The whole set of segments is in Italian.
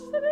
Ausfälle.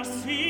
I see